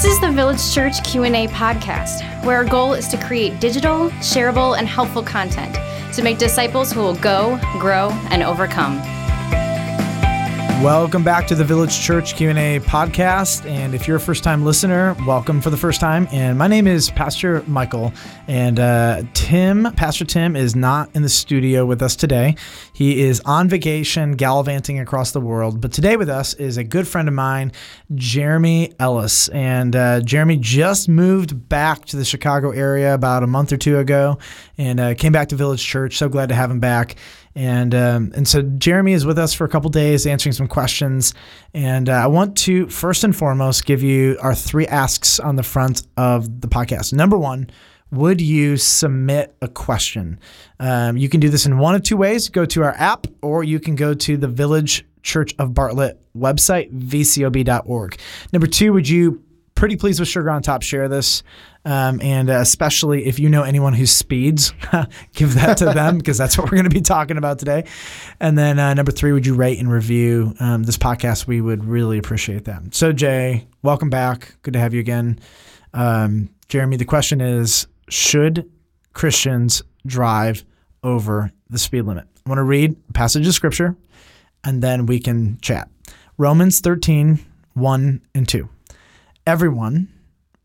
This is the Village Church Q&A podcast, where our goal is to create digital, shareable, and helpful content to make disciples who will go, grow, and overcome. Welcome back to the Village Church Q&A podcast and if you're a first-time listener, welcome for the first time and my name is Pastor Michael and uh, Tim, Pastor Tim is not in the studio with us today. He is on vacation gallivanting across the world, but today with us is a good friend of mine, Jeremy Ellis and uh, Jeremy just moved back to the Chicago area about a month or two ago and uh, came back to Village Church. So glad to have him back. And um, and so Jeremy is with us for a couple days answering some questions. And uh, I want to first and foremost give you our three asks on the front of the podcast. Number one, would you submit a question? Um, you can do this in one of two ways. Go to our app, or you can go to the Village Church of Bartlett website, vcob.org. Number two, would you pretty pleased with Sugar on Top share this? Um, and uh, especially if you know anyone who speeds, give that to them because that's what we're going to be talking about today. And then uh, number three, would you rate and review um, this podcast? We would really appreciate that. So, Jay, welcome back. Good to have you again. Um, Jeremy, the question is Should Christians drive over the speed limit? I want to read a passage of scripture and then we can chat. Romans 13, 1 and 2. Everyone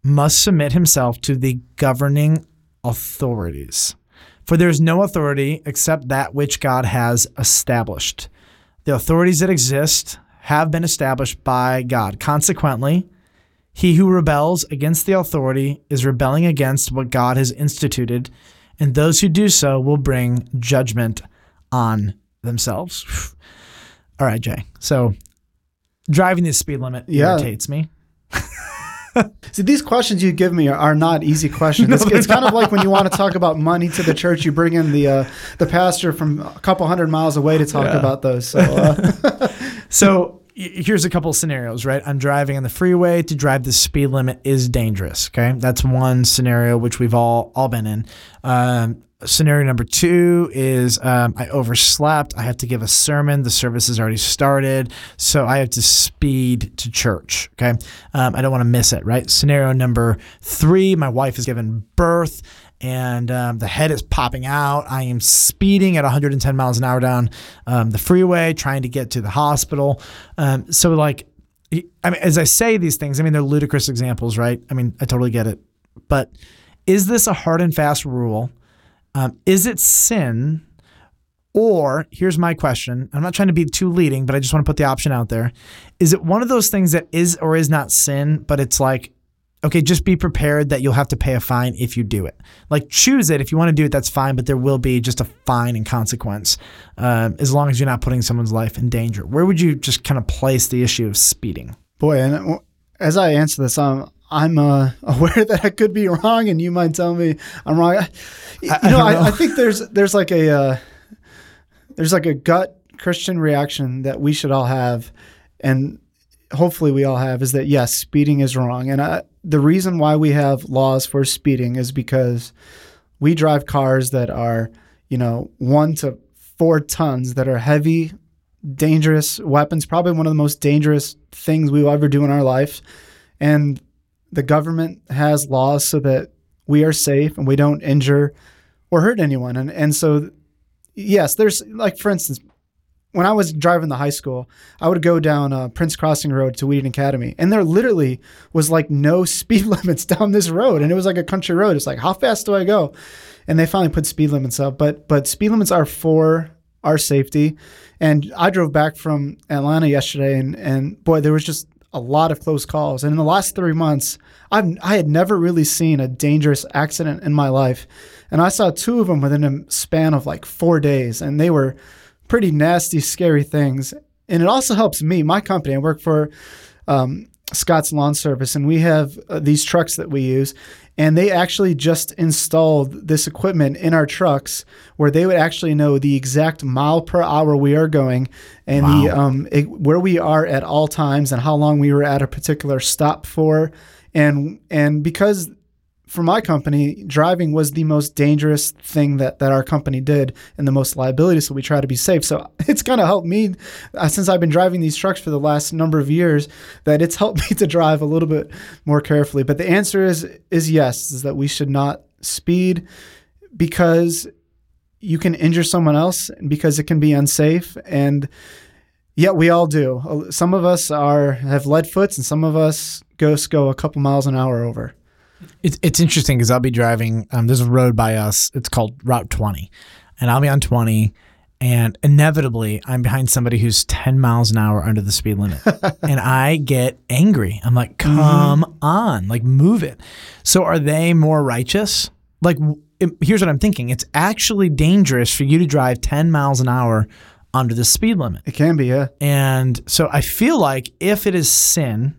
must submit himself to the governing authorities. For there is no authority except that which God has established. The authorities that exist have been established by God. Consequently, he who rebels against the authority is rebelling against what God has instituted, and those who do so will bring judgment on themselves. All right, Jay. So driving the speed limit Yeah. irritates me. See, these questions you give me are, are not easy questions. it's, it's kind of like when you want to talk about money to the church, you bring in the uh, the pastor from a couple hundred miles away to talk Yeah. about those. So, uh, So here's a couple of scenarios, right? I'm driving on the freeway. To drive the speed limit is dangerous. Okay, that's one scenario which we've all all been in. Um, scenario number two is um, I overslept. I have to give a sermon. The service has already started, so I have to speed to church. Okay, um, I don't want to miss it. Right. Scenario number three: My wife has given birth and um, the head is popping out. I am speeding at 110 miles an hour down um, the freeway, trying to get to the hospital. Um, so, like, I mean, as I say these things, I mean, they're ludicrous examples, right? I mean, I totally get it. But is this a hard and fast rule? Um, is it sin? Or here's my question. I'm not trying to be too leading, but I just want to put the option out there. Is it one of those things that is or is not sin, but it's like, okay, just be prepared that you'll have to pay a fine if you do it. Like choose it. If you want to do it, that's fine, but there will be just a fine and consequence um, as long as you're not putting someone's life in danger. Where would you just kind of place the issue of speeding? boy, and as I answer this, I'm I'm uh, aware that I could be wrong, and you might tell me I'm wrong. I, you I know, I, know. I think there's there's like a uh, there's like a gut Christian reaction that we should all have, and hopefully we all have is that yes, speeding is wrong, and the reason why we have laws for speeding is because we drive cars that are you know one to four tons that are heavy dangerous weapons, probably one of the most dangerous things we will ever do in our life. And the government has laws so that we are safe and we don't injure or hurt anyone. And and so yes, there's like for instance, when I was driving the high school, I would go down uh, Prince Crossing Road to Wheaton Academy, and there literally was like no speed limits down this road, and it was like a country road. It's like how fast do I go? And they finally put speed limits up, but but speed limits are for our safety. And I drove back from Atlanta yesterday, and and boy, there was just a lot of close calls. And in the last three months, I've I had never really seen a dangerous accident in my life, and I saw two of them within a span of like four days, and they were pretty nasty, scary things. And it also helps me, my company. I work for um, Scott's Lawn Service, and we have uh, these trucks that we use. And they actually just installed this equipment in our trucks where they would actually know the exact mile per hour we are going and the um, it, where we are at all times and how long we were at a particular stop for. And and because for my company, driving was the most dangerous thing that, that our company did and the most liability. So we try to be safe. So it's kind of helped me uh, since I've been driving these trucks for the last number of years that it's helped me to drive a little bit more carefully. But the answer is is yes, is that we should not speed because you can injure someone else and because it can be unsafe and yet we all do. Some of us are have lead foots and some of us ghosts go a couple miles an hour over. It's it's interesting because I'll be driving. Um, there's a road by us. It's called Route 20, and I'll be on 20, and inevitably I'm behind somebody who's 10 miles an hour under the speed limit, and I get angry. I'm like, come mm-hmm. on, like move it. So are they more righteous? Like, it, here's what I'm thinking. It's actually dangerous for you to drive 10 miles an hour under the speed limit. It can be, yeah. And so I feel like if it is sin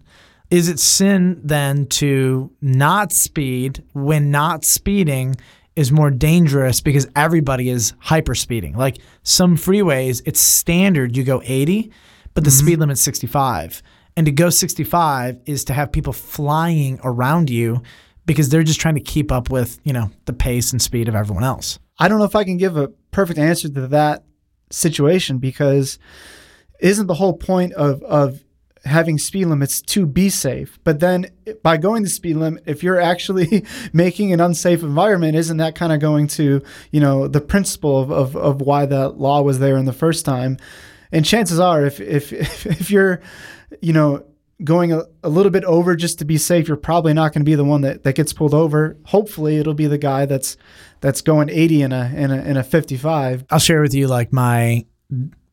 is it sin then to not speed when not speeding is more dangerous because everybody is hyper speeding? Like some freeways, it's standard you go 80, but the mm-hmm. speed limit's 65. And to go 65 is to have people flying around you because they're just trying to keep up with, you know, the pace and speed of everyone else. I don't know if I can give a perfect answer to that situation because isn't the whole point of of having speed limits to be safe. But then by going the speed limit, if you're actually making an unsafe environment, isn't that kind of going to, you know, the principle of, of, of why that law was there in the first time? And chances are, if, if, if you're, you know, going a, a little bit over just to be safe, you're probably not going to be the one that, that gets pulled over. Hopefully it'll be the guy that's, that's going 80 in a, in a, in a 55. I'll share with you like my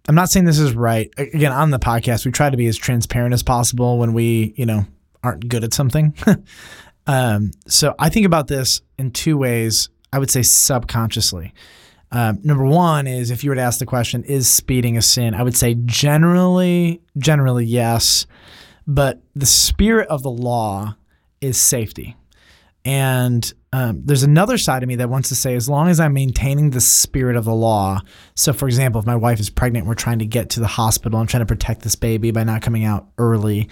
I'm not saying this is right. Again, on the podcast, we try to be as transparent as possible when we, you know, aren't good at something. um, so I think about this in two ways. I would say subconsciously. Um, number one is if you were to ask the question, is speeding a sin? I would say generally, generally yes, but the spirit of the law is safety. And um, there's another side of me that wants to say, as long as I'm maintaining the spirit of the law. So, for example, if my wife is pregnant, we're trying to get to the hospital, I'm trying to protect this baby by not coming out early.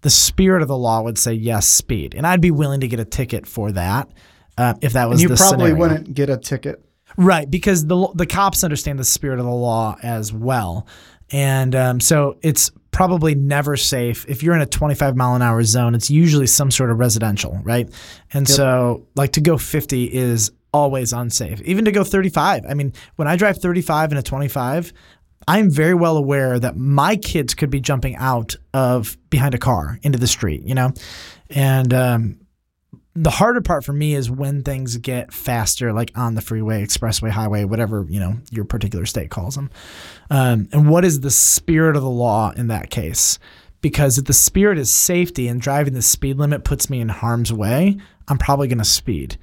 The spirit of the law would say yes, speed, and I'd be willing to get a ticket for that uh, if that was. And you probably scenario. wouldn't get a ticket, right? Because the the cops understand the spirit of the law as well, and um, so it's probably never safe. If you're in a 25 mile an hour zone, it's usually some sort of residential, right? And yep. so, like to go 50 is always unsafe. Even to go 35. I mean, when I drive 35 and a 25, I'm very well aware that my kids could be jumping out of behind a car into the street, you know? And um, the harder part for me is when things get faster, like on the freeway, expressway, highway, whatever you know your particular state calls them. Um, and what is the spirit of the law in that case? Because if the spirit is safety and driving the speed limit puts me in harm's way, I'm probably going to speed.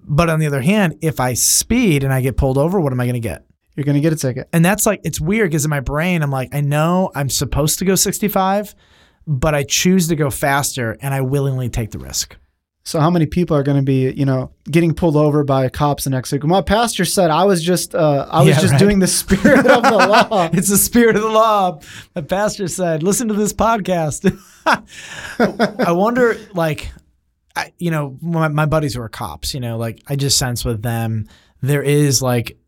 But on the other hand, if I speed and I get pulled over, what am I going to get? You're going to get a ticket. And that's like it's weird because in my brain, I'm like, I know I'm supposed to go 65, but I choose to go faster, and I willingly take the risk. So how many people are going to be, you know, getting pulled over by cops the next week? My pastor said I was just, uh, I was yeah, just right. doing the spirit of the law. it's the spirit of the law. My pastor said, listen to this podcast. I wonder, like, I, you know, my, my, buddies who are cops, you know, like I just sense with them there is like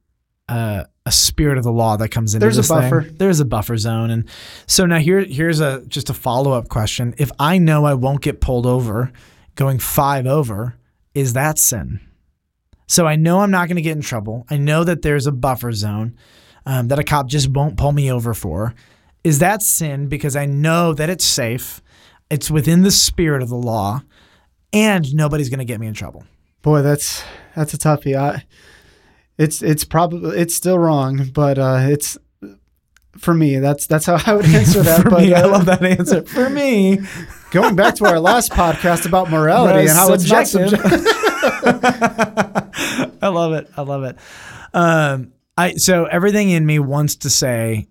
uh, a spirit of the law that comes in. There's this a buffer. Thing. There's a buffer zone, and so now here here's a just a follow up question. If I know I won't get pulled over going five over, is that sin? So I know I'm not going to get in trouble. I know that there's a buffer zone um, that a cop just won't pull me over for. Is that sin because I know that it's safe, it's within the spirit of the law, and nobody's going to get me in trouble? Boy, that's that's a toughie. I, it's it's probably it's still wrong, but uh, it's for me. That's that's how I would answer that. for but, me, uh, I love that answer. For me, going back to our last podcast about morality and how it's not subjective. I love it. I love it. Um, I so everything in me wants to say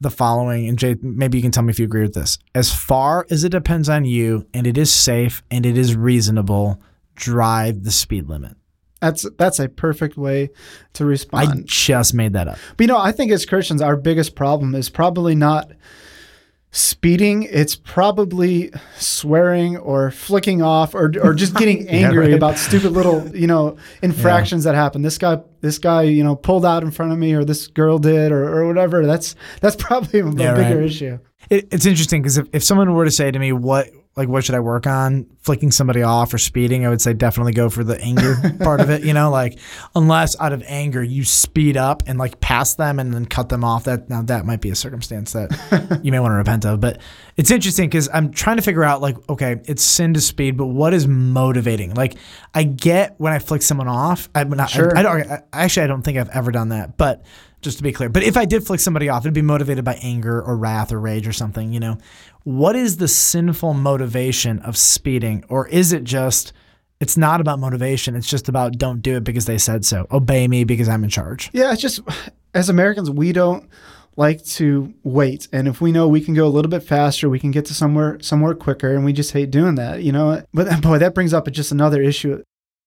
the following, and Jay, maybe you can tell me if you agree with this. As far as it depends on you, and it is safe and it is reasonable, drive the speed limit. That's that's a perfect way to respond. I just made that up. But you know, I think as Christians, our biggest problem is probably not speeding, it's probably swearing or flicking off or, or just getting angry right. about stupid little, you know, infractions that happen. This guy, this guy, you know, pulled out in front of me or this girl did or, or whatever. That's, that's probably a Yeah, bigger right. issue. It, it's interesting because if, if someone were to say to me, what, like, what should I work on? Flicking somebody off or speeding, I would say definitely go for the anger part of it. You know, like, unless out of anger you speed up and like pass them and then cut them off, that now that might be a circumstance that you may want to repent of. But it's interesting because I'm trying to figure out, like, okay, it's sin to speed, but what is motivating? Like, I get when I flick someone off. I'm not, Sure. I, I don't, I, actually, I don't think I've ever done that, but just to be clear. But if I did flick somebody off, it'd be motivated by anger or wrath or rage or something, you know. What is the sinful motivation of speeding? Or is it just, it's not about motivation, it's just about don't do it because they said so. Obey me because I'm in charge. Yeah, it's just as Americans, we don't like to wait, and if we know we can go a little bit faster, we can get to somewhere somewhere quicker, and we just hate doing that, you know. But boy, that brings up just another issue.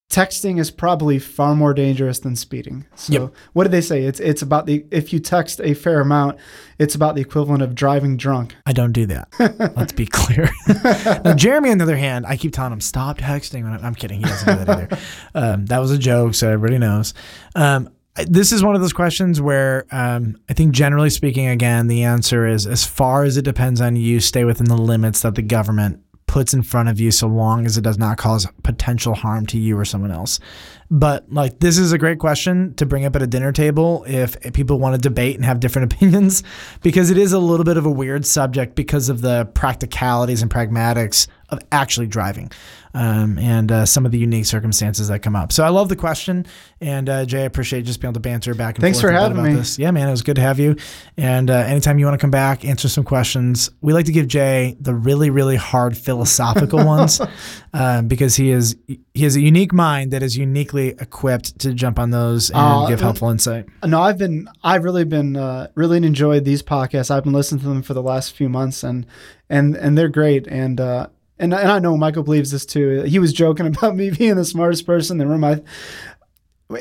Texting is probably far more dangerous than speeding. So, Yep. what did they say? It's it's about the if you text a fair amount, it's about the equivalent of driving drunk. I don't do that. Let's be clear. now, Jeremy, on the other hand, I keep telling him, stop texting. I'm kidding. He doesn't do that either. Um, that was a joke, so everybody knows. Um, this is one of those questions where um, I think, generally speaking, again, the answer is as far as it depends on you, stay within the limits that the government puts in front of you so long as it does not cause potential harm to you or someone else. But like this is a great question to bring up at a dinner table if people want to debate and have different opinions because it is a little bit of a weird subject because of the practicalities and pragmatics of actually driving um, and uh, some of the unique circumstances that come up. So I love the question and uh, Jay, I appreciate just being able to banter back and Thanks forth for having me. this. Yeah, man, it was good to have you. And uh, anytime you want to come back, answer some questions. We like to give Jay the really, really hard philosophical ones um, because he is he has a unique mind that is uniquely equipped to jump on those and Uh, give helpful insight. No, I've been I've really been uh, really enjoyed these podcasts. I've been listening to them for the last few months, and and and they're great. And uh, and and I know Michael believes this too. He was joking about me being the smartest person in the room. I,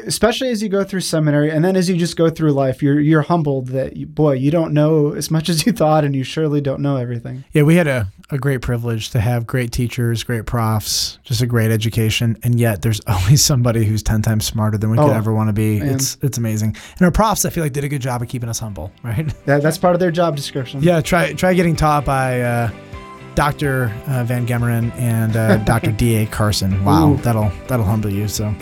especially as you go through seminary, and then as you just go through life, you're you're humbled that you, boy, you don't know as much as you thought, and you surely don't know everything. Yeah, we had a, a great privilege to have great teachers, great profs, just a great education, and yet there's always somebody who's ten times smarter than we could Oh, ever want to be. man. It's it's amazing, and our profs I feel like did a good job of keeping us humble, right? That, that's part of their job description. Yeah, try try getting taught by uh, Dr. Uh, Van Gemeren and uh, Dr. D. A. Carson. Wow, Ooh. that'll that'll humble you. So,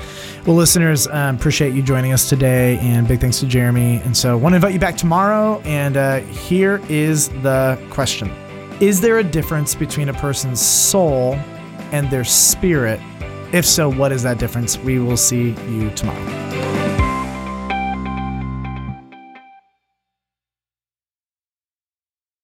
well, listeners, um, appreciate you joining us today, and big thanks to Jeremy. And so, want to invite you back tomorrow. And uh, here is the question: Is there a difference between a person's soul and their spirit? If so, what is that difference? We will see you tomorrow.